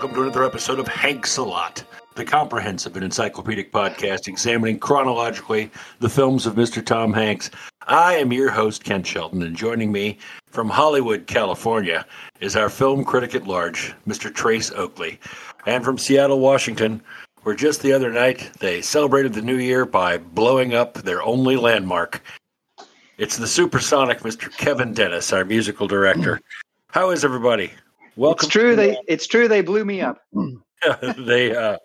Welcome to another episode of Hanks a Lot, the comprehensive and encyclopedic podcast examining chronologically the films of Mr. Tom Hanks. I am your host, Ken Shelton, and joining me from Hollywood, California, is our film critic at large, Mr. Trace Oakley. And from Seattle, Washington, where just the other night they celebrated the new year by blowing up their only landmark. It's the supersonic Mr. Kevin Dennis, our musical director. How is everybody? Welcome. It's true. They it's true. They blew me up. they. Uh,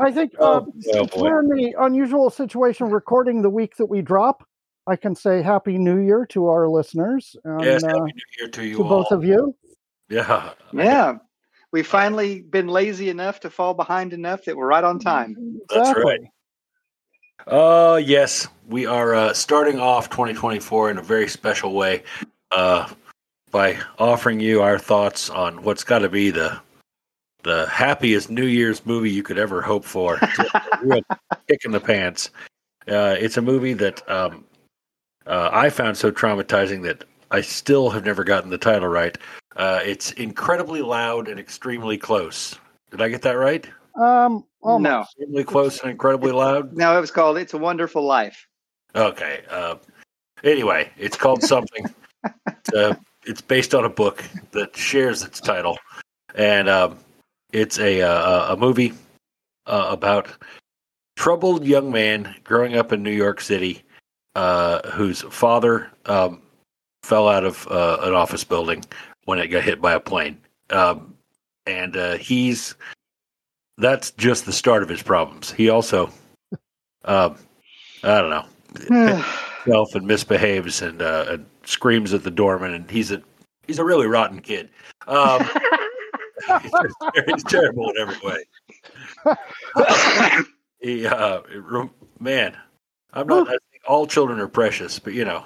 I think uh, oh, oh we're in the unusual situation recording the week that we drop. I can say Happy New Year to our listeners. And, yes, Happy uh, New Year to you. To all. both of you. Yeah. Yeah. We've finally been lazy enough to fall behind enough that we're right on time. That's right. Uh yes, we are uh, starting off 2024 in a very special way. Uh, by offering you our thoughts on what's got to be the the happiest New Year's movie you could ever hope for. real kick in the pants. Uh, it's a movie that um, uh, I found so traumatizing that I still have never gotten the title right. Uh, it's incredibly loud and extremely close. Did I get that right? Um, almost. no, extremely close and incredibly loud. No, it was called "It's a Wonderful Life." Okay. Uh, anyway, it's called something. uh, it's based on a book that shares its title, and um, it's a uh, a movie uh, about troubled young man growing up in New York City, uh, whose father um, fell out of uh, an office building when it got hit by a plane, um, and uh, he's that's just the start of his problems. He also, um, I don't know. himself and misbehaves and, uh, and screams at the doorman, and he's a he's a really rotten kid. Um, he's, he's, terrible in every way. he, uh, man, I'm not. I think all children are precious, but you know,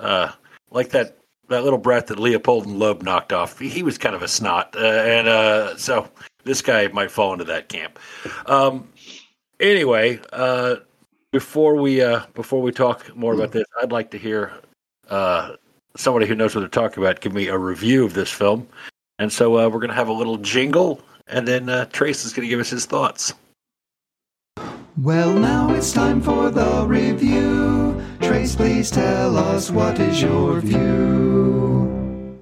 uh, like that that little brat that Leopold and Loeb knocked off. He, he was kind of a snot, uh, and uh, so this guy might fall into that camp. Um, anyway, uh, before we uh, before we talk more about this, I'd like to hear uh, somebody who knows what they're talking about give me a review of this film. And so uh, we're going to have a little jingle, and then uh, Trace is going to give us his thoughts. Well, now it's time for the review. Trace, please tell us what is your view.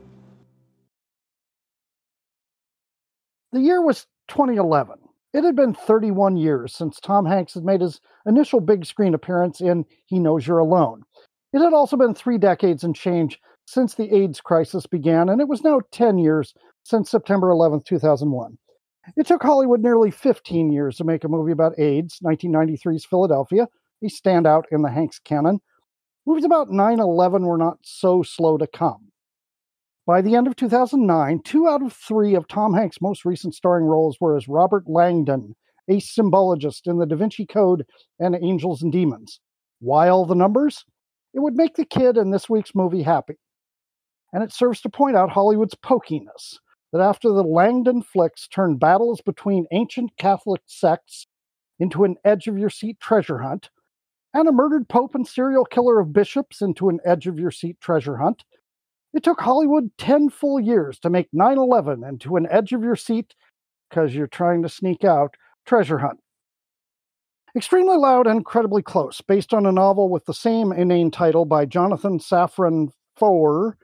The year was 2011. It had been 31 years since Tom Hanks had made his initial big screen appearance in He Knows You're Alone. It had also been three decades and change since the AIDS crisis began, and it was now 10 years since September 11, 2001. It took Hollywood nearly 15 years to make a movie about AIDS, 1993's Philadelphia, a standout in the Hanks canon. Movies about 9 11 were not so slow to come. By the end of 2009, two out of three of Tom Hanks' most recent starring roles were as Robert Langdon, a symbologist in The Da Vinci Code and Angels and Demons. Why all the numbers? It would make the kid in this week's movie happy. And it serves to point out Hollywood's pokiness that after the Langdon flicks turned battles between ancient Catholic sects into an edge of your seat treasure hunt, and a murdered pope and serial killer of bishops into an edge of your seat treasure hunt, it took Hollywood 10 full years to make 9 11 into an edge of your seat because you're trying to sneak out treasure hunt. Extremely loud and incredibly close, based on a novel with the same inane title by Jonathan Safran Foer.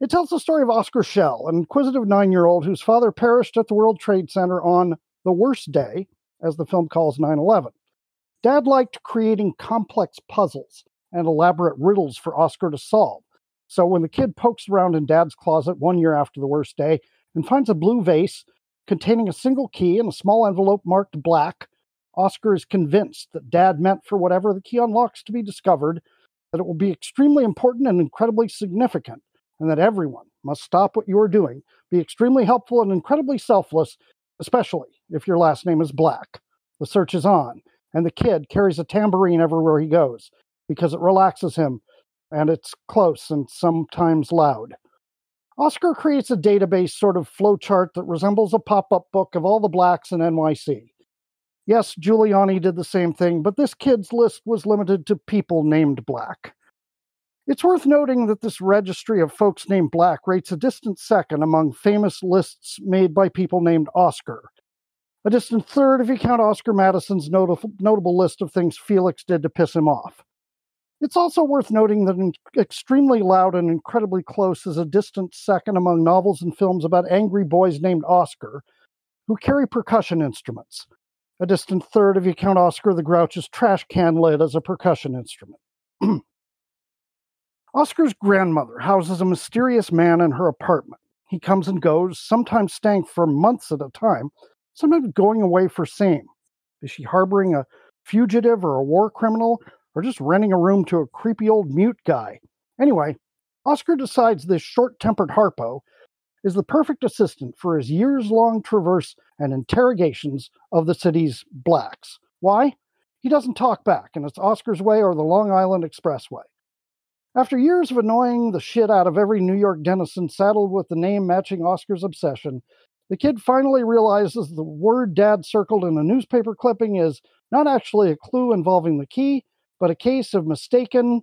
It tells the story of Oscar Schell, an inquisitive nine year old whose father perished at the World Trade Center on the worst day, as the film calls 9 11. Dad liked creating complex puzzles and elaborate riddles for Oscar to solve so when the kid pokes around in dad's closet one year after the worst day and finds a blue vase containing a single key and a small envelope marked black, Oscar is convinced that dad meant for whatever the key unlocks to be discovered, that it will be extremely important and incredibly significant, and that everyone must stop what you are doing, be extremely helpful and incredibly selfless, especially if your last name is Black. The search is on, and the kid carries a tambourine everywhere he goes because it relaxes him and it's close and sometimes loud. Oscar creates a database sort of flowchart that resembles a pop up book of all the blacks in NYC. Yes, Giuliani did the same thing, but this kid's list was limited to people named Black. It's worth noting that this registry of folks named Black rates a distant second among famous lists made by people named Oscar. A distant third if you count Oscar Madison's notable, notable list of things Felix did to piss him off. It's also worth noting that Extremely Loud and Incredibly Close is a distant second among novels and films about angry boys named Oscar who carry percussion instruments. A distant third if you count Oscar the Grouch's trash can lid as a percussion instrument. Oscar's grandmother houses a mysterious man in her apartment. He comes and goes, sometimes staying for months at a time, sometimes going away for same. Is she harboring a fugitive or a war criminal, or just renting a room to a creepy old mute guy? Anyway, Oscar decides this short tempered Harpo is the perfect assistant for his years long traverse and interrogations of the city's blacks. Why? He doesn't talk back, and it's Oscar's Way or the Long Island Expressway. After years of annoying the shit out of every New York denizen saddled with the name matching Oscar's obsession, the kid finally realizes the word dad circled in a newspaper clipping is not actually a clue involving the key, but a case of mistaken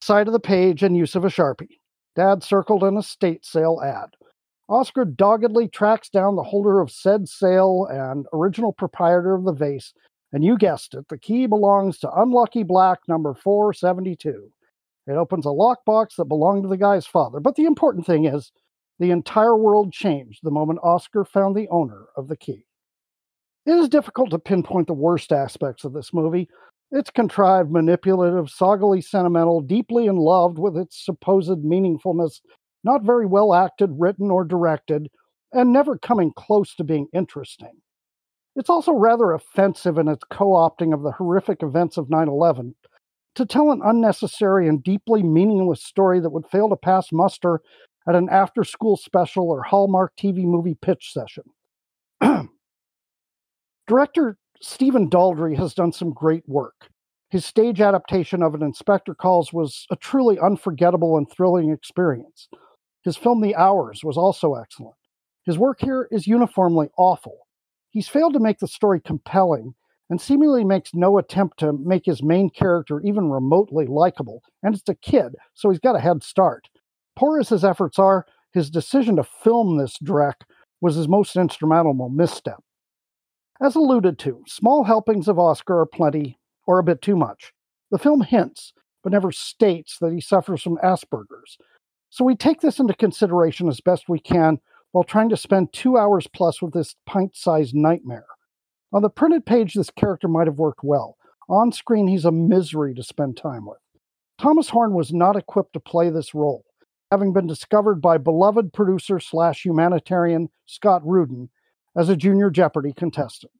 side of the page and use of a Sharpie. Dad circled an estate sale ad. Oscar doggedly tracks down the holder of said sale and original proprietor of the vase, and you guessed it, the key belongs to Unlucky Black number 472. It opens a lockbox that belonged to the guy's father. But the important thing is, the entire world changed the moment Oscar found the owner of the key. It is difficult to pinpoint the worst aspects of this movie. It's contrived, manipulative, soggily sentimental, deeply in love with its supposed meaningfulness, not very well acted, written, or directed, and never coming close to being interesting. It's also rather offensive in its co opting of the horrific events of 9 11 to tell an unnecessary and deeply meaningless story that would fail to pass muster at an after school special or Hallmark TV movie pitch session. Director Stephen Daldry has done some great work. His stage adaptation of An Inspector Calls was a truly unforgettable and thrilling experience. His film The Hours was also excellent. His work here is uniformly awful. He's failed to make the story compelling and seemingly makes no attempt to make his main character even remotely likable. And it's a kid, so he's got a head start. Poor as his efforts are, his decision to film this Drek was his most instrumental misstep. As alluded to, small helpings of Oscar are plenty, or a bit too much. The film hints, but never states, that he suffers from Asperger's. So we take this into consideration as best we can while trying to spend two hours plus with this pint sized nightmare. On the printed page, this character might have worked well. On screen, he's a misery to spend time with. Thomas Horn was not equipped to play this role, having been discovered by beloved producer slash humanitarian Scott Rudin as a junior Jeopardy contestant.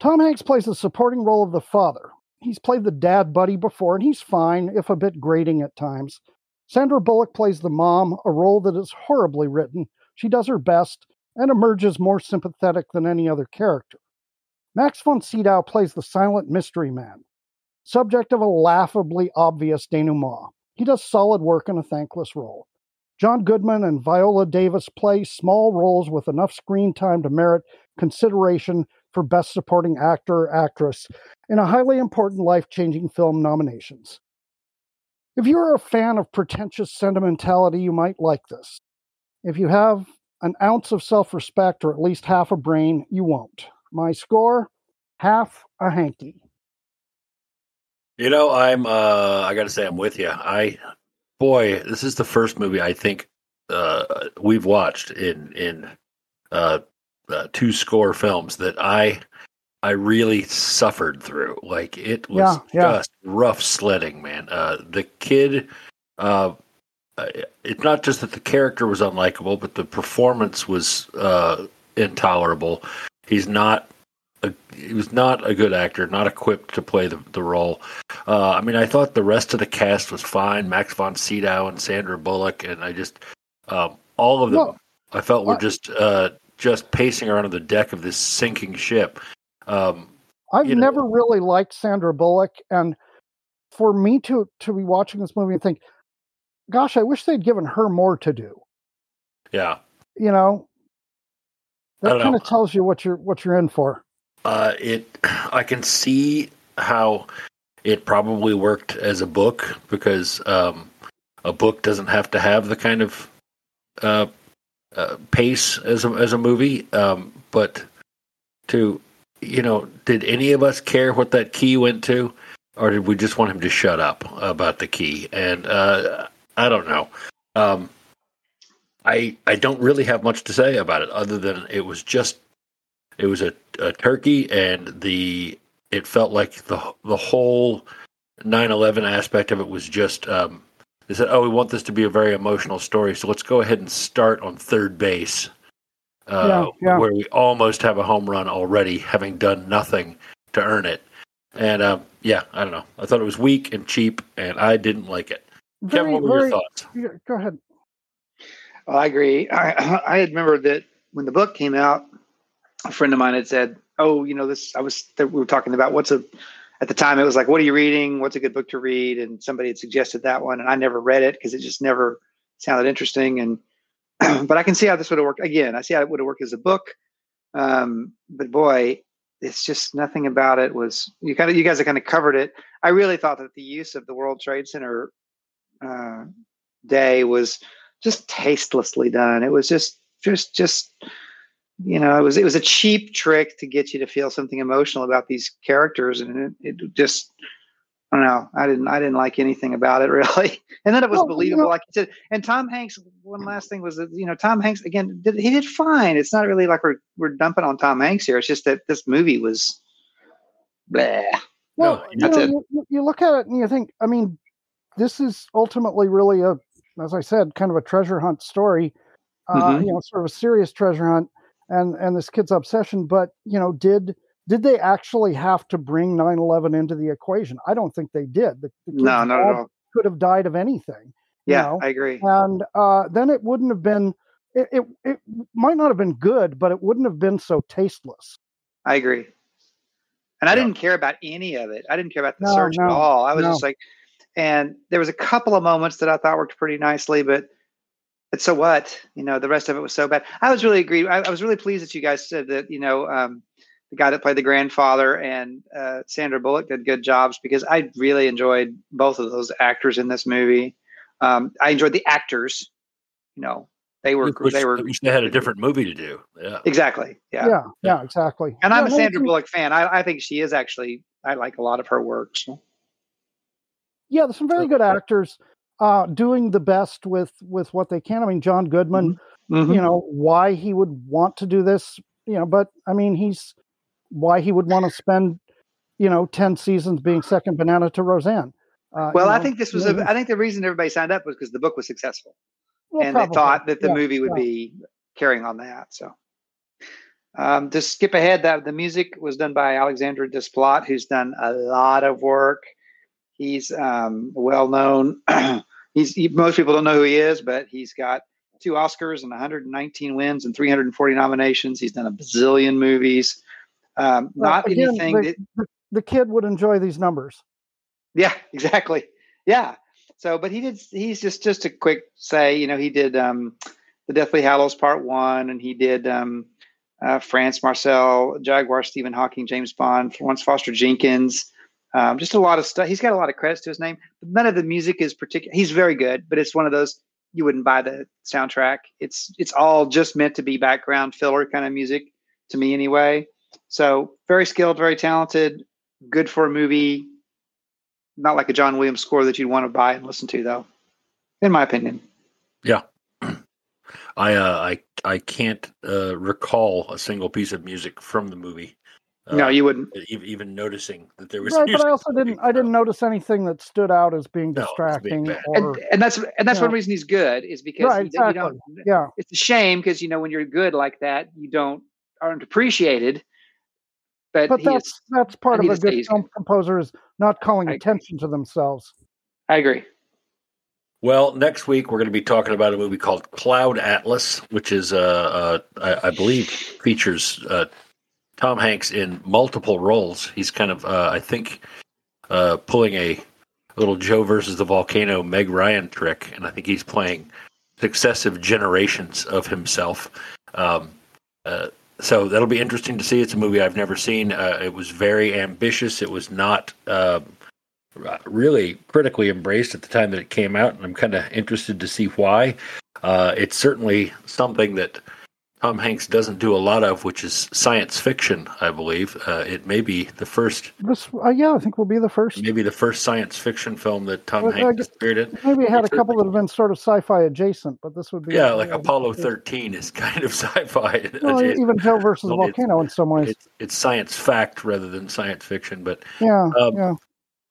Tom Hanks plays the supporting role of the father. He's played the dad buddy before, and he's fine, if a bit grating at times. Sandra Bullock plays the mom, a role that is horribly written. She does her best and emerges more sympathetic than any other character. Max von Sydow plays the silent mystery man, subject of a laughably obvious denouement. He does solid work in a thankless role. John Goodman and Viola Davis play small roles with enough screen time to merit consideration for Best Supporting Actor or Actress in a highly important life changing film nominations. If you're a fan of pretentious sentimentality, you might like this. If you have an ounce of self respect or at least half a brain, you won't. My score, half a hanky. You know, I'm. uh I got to say, I'm with you. I, boy, this is the first movie I think uh we've watched in in uh, uh two score films that I I really suffered through. Like it was Yeah, yeah. just rough sledding, man. Uh The kid. Uh, uh, it's not just that the character was unlikable, but the performance was uh, intolerable. He's not. A, he was not a good actor, not equipped to play the, the role. Uh, I mean, I thought the rest of the cast was fine. Max von Sydow and Sandra Bullock, and I just um, all of them. Well, I felt were I- just uh, just pacing around on the deck of this sinking ship. Um, I've you know- never really liked Sandra Bullock, and for me to to be watching this movie and think, "Gosh, I wish they'd given her more to do." yeah, You know, that kind of tells you what you're what you're in for. Uh, it. I can see how it probably worked as a book because um, a book doesn't have to have the kind of uh, uh, pace as a as a movie. Um, but to you know, did any of us care what that key went to, or did we just want him to shut up about the key? And uh, I don't know. Um, I I don't really have much to say about it other than it was just it was a, a turkey and the it felt like the the whole 9/11 aspect of it was just um, they said, "Oh, we want this to be a very emotional story, so let's go ahead and start on third base, uh, Yeah, yeah. where we almost have a home run already, having done nothing to earn it." And um, yeah, I don't know. I thought it was weak and cheap, and I didn't like it. Kevin, what were your thoughts? yeah, go ahead. Well, I agree. I, I remember that when the book came out, a friend of mine had said, "Oh, you know, this." I was we were talking about what's a. At the time, it was like, "What are you reading? What's a good book to read?" And somebody had suggested that one, and I never read it because it just never sounded interesting. And but I can see how this would have worked. Again, I see how it would have worked as a book. Um, but boy, it's just nothing about it was. You kind of, you guys have kind of covered it. I really thought that the use of the World Trade Center uh, day was just tastelessly done. It was just just just you know, it was it was a cheap trick to get you to feel something emotional about these characters, and it, it just I don't know. I didn't I didn't like anything about it really. And then it was Well, you believable, know- like you said. And Tom Hanks. One last thing was that you know Tom Hanks again. Did, he did fine. It's not really like we're we're dumping on Tom Hanks here. It's just that this movie was. Bleh. Well, No, you, know, you, you look at it and you think, I mean, this is ultimately really a, as I said, kind of a treasure hunt story. Uh, Mhm. You know, sort of a serious treasure hunt, and and this kid's obsession. But you know, did did they actually have to bring 9/11 into the equation? I don't think they did. The, the No, not at all. Could have died of anything. you Yeah, know? I agree. and uh, then it wouldn't have been. It, it it might not have been good, but it wouldn't have been so tasteless. I agree. And I Yeah. didn't care about any of it. I didn't care about the No, search at all. I was no. just like, and there was a couple of moments that I thought worked pretty nicely, but but so what? You know, the rest of it was so bad. I was really agree. I, I was really pleased that you guys said that. You know, um, the guy that played the grandfather and uh, Sandra Bullock did good jobs because I really enjoyed both of those actors in this movie. Um, I enjoyed the actors. You know, they were Which- they were which they had a different movie to do. Yeah. exactly yeah. Yeah, yeah, exactly. And I'm a Sandra it's- Bullock fan. I, I think she is actually. I like a lot of her work. So. yeah, there's some very good actors uh, doing the best with with what they can. I mean, John Goodman, Mhm. you know, why he would want to do this, you know, but I mean, he's why he would want to spend, you know, ten seasons being second banana to Roseanne. Uh, Well, I know, think this was. A, I think the reason everybody signed up was because the book was successful, well, and probably. they thought that the Yeah, movie would yeah. be carrying on that. So, um, to skip ahead, that the music was done by Alexandre Desplat, who's done a lot of work. He's um, well known. he's he, most people don't know who he is, but he's got two Oscars and 119 wins and 340 nominations. He's done a bazillion movies. Um, Well, not again, anything the- that the, the kid would enjoy these numbers. Yeah, exactly. Yeah. So, but he did. He's just just a quick say. You know, he did um, the Deathly Hallows Part One, and he did um, uh, France Marcel, Jaguar, Stephen Hawking, James Bond, Florence Foster Jenkins. Um, just a lot of stuff. He's got a lot of credits to his name. But none of the music is particular. He's very good, but it's one of those you wouldn't buy the soundtrack. It's it's all just meant to be background filler kind of music to me, anyway. So very skilled, very talented, good for a movie not like a John Williams score that you'd want to buy and listen to, though, in my opinion. Yeah. I uh, I I can't uh, recall a single piece of music from the movie. Uh, no, you wouldn't. even noticing that there was Right, but I also didn't. I didn't notice anything that stood out as being No, being distracting. or, And, and that's and that's Yeah. one reason he's good is because Right, he, you exactly. don't. yeah, It's a shame because you know when you're good like that, you don't aren't appreciated. But, but he is. that's that's part of a to say good film composer is not calling I- attention to themselves. I agree. Well, next week we're going to be talking about a movie called Cloud Atlas, which is, uh, uh, I, I believe, features uh, Tom Hanks in multiple roles. He's kind of, uh, I think, uh, pulling a little Joe versus the volcano Meg Ryan trick, and I think he's playing successive generations of himself. Um, uh, so that'll be interesting to see. It's a movie I've never seen. Uh, it was very ambitious. It was not. Uh, really critically embraced at the time that it came out, and I'm kind of interested to see why. Uh, it's certainly something that Tom Hanks doesn't do a lot of, which is science fiction. I believe uh, it may be the first, This, uh, yeah, I think will be the first. maybe the first science fiction film that Tom Well, Hanks appeared in. Maybe it had a couple that have been sort of sci-fi adjacent, but this would be Yeah, like Apollo 13 is kind of sci-fi. Well, even Joe versus Well, Volcano in some ways. it's, it's science fact rather than science fiction, but Yeah, um, yeah.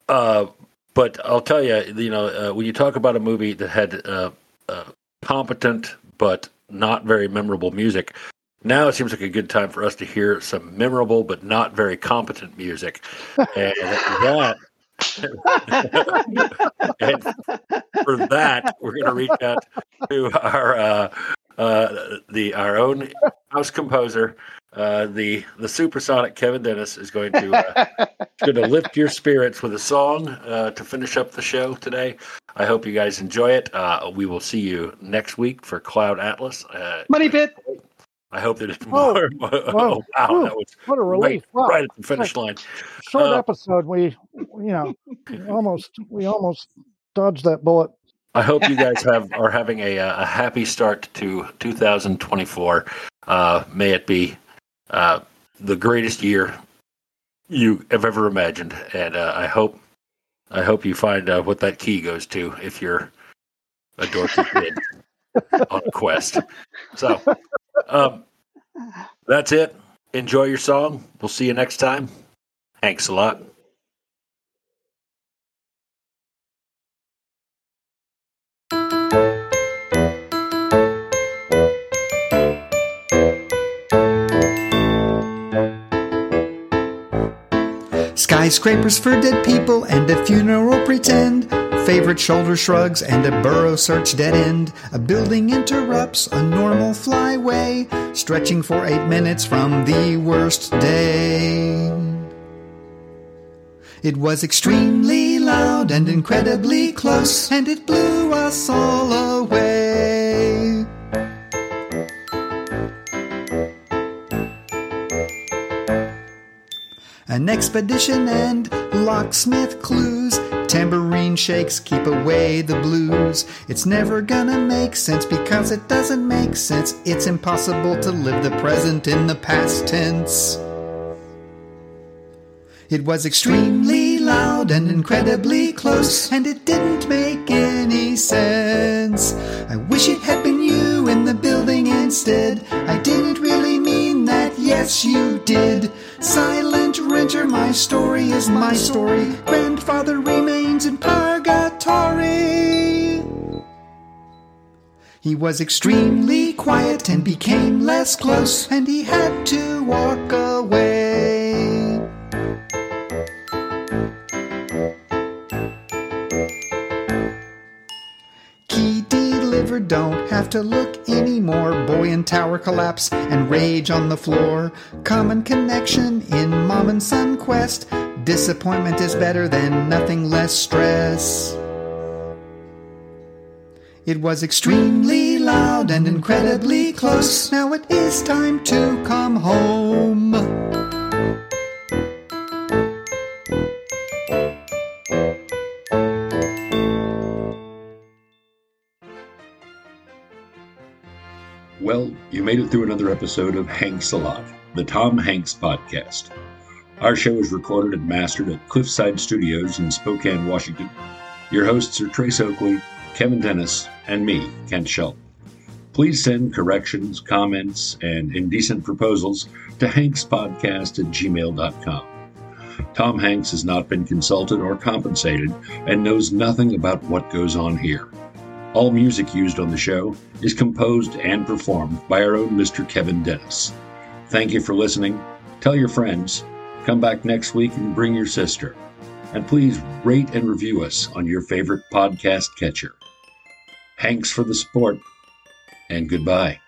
Uh, but I'll tell you, you know, uh, when you talk about a movie that had uh, uh, competent but not very memorable music, now it seems like a good time for us to hear some memorable but not very competent music, and that. and for that, we're going to reach out to our uh, uh, the our own house composer, uh, the the supersonic Kevin Dennis is going to uh, going to lift your spirits with a song uh, to finish up the show today. I hope you guys enjoy it. Uh, we will see you next week for Cloud Atlas. Uh, Money pit. I hope that it's more. Whoa. Oh, wow, Whew. that was What a right, relief! Wow, right at the finish line. short uh, episode. We, you know, we almost we almost dodged that bullet. I hope you guys have are having a uh, a happy start to 2024. Uh, may it be uh, the greatest year you have ever imagined, and uh, I hope I hope you find uh, what that key goes to if you're a dorky kid on a quest. So um, that's it. Enjoy your song. We'll see you next time. Thanks a lot. Skyscrapers for dead people and a funeral pretend. Favorite shoulder shrugs and a borough search dead end. A building interrupts a normal flyway, stretching for eight minutes from the worst day. It was extremely loud and incredibly close, and it blew us all away. An expedition and locksmith clues. Tambourine shakes keep away the blues. It's never gonna make sense because it doesn't make sense. It's impossible to live the present in the past tense. It was extremely loud and incredibly close, and it didn't make any sense. I wish it had been you in the building instead. I didn't really mean that, yes, you did. Silent renter, my story is my story. Grandfather remains in purgatory. He was extremely quiet and became less close, and he had to walk away. Don't have to look anymore. Boy and tower collapse and rage on the floor. Common connection in mom and son quest. Disappointment is better than nothing less stress. It was extremely loud and incredibly close. Now it is time to come home. You made it through another episode of Hanks a Lot, the Tom Hanks podcast. Our show is recorded and mastered at Cliffside Studios in Spokane, Washington. Your hosts are Trace Oakley, Kevin Dennis, and me, Kent Shelton. Please send corrections, comments, and indecent proposals to hankspodcast at gmail.com. Tom Hanks has not been consulted or compensated and knows nothing about what goes on here. All music used on the show is composed and performed by our own Mr. Kevin Dennis. Thank you for listening. Tell your friends. Come back next week and bring your sister. And please rate and review us on your favorite podcast catcher. Hanks for the sport, and goodbye.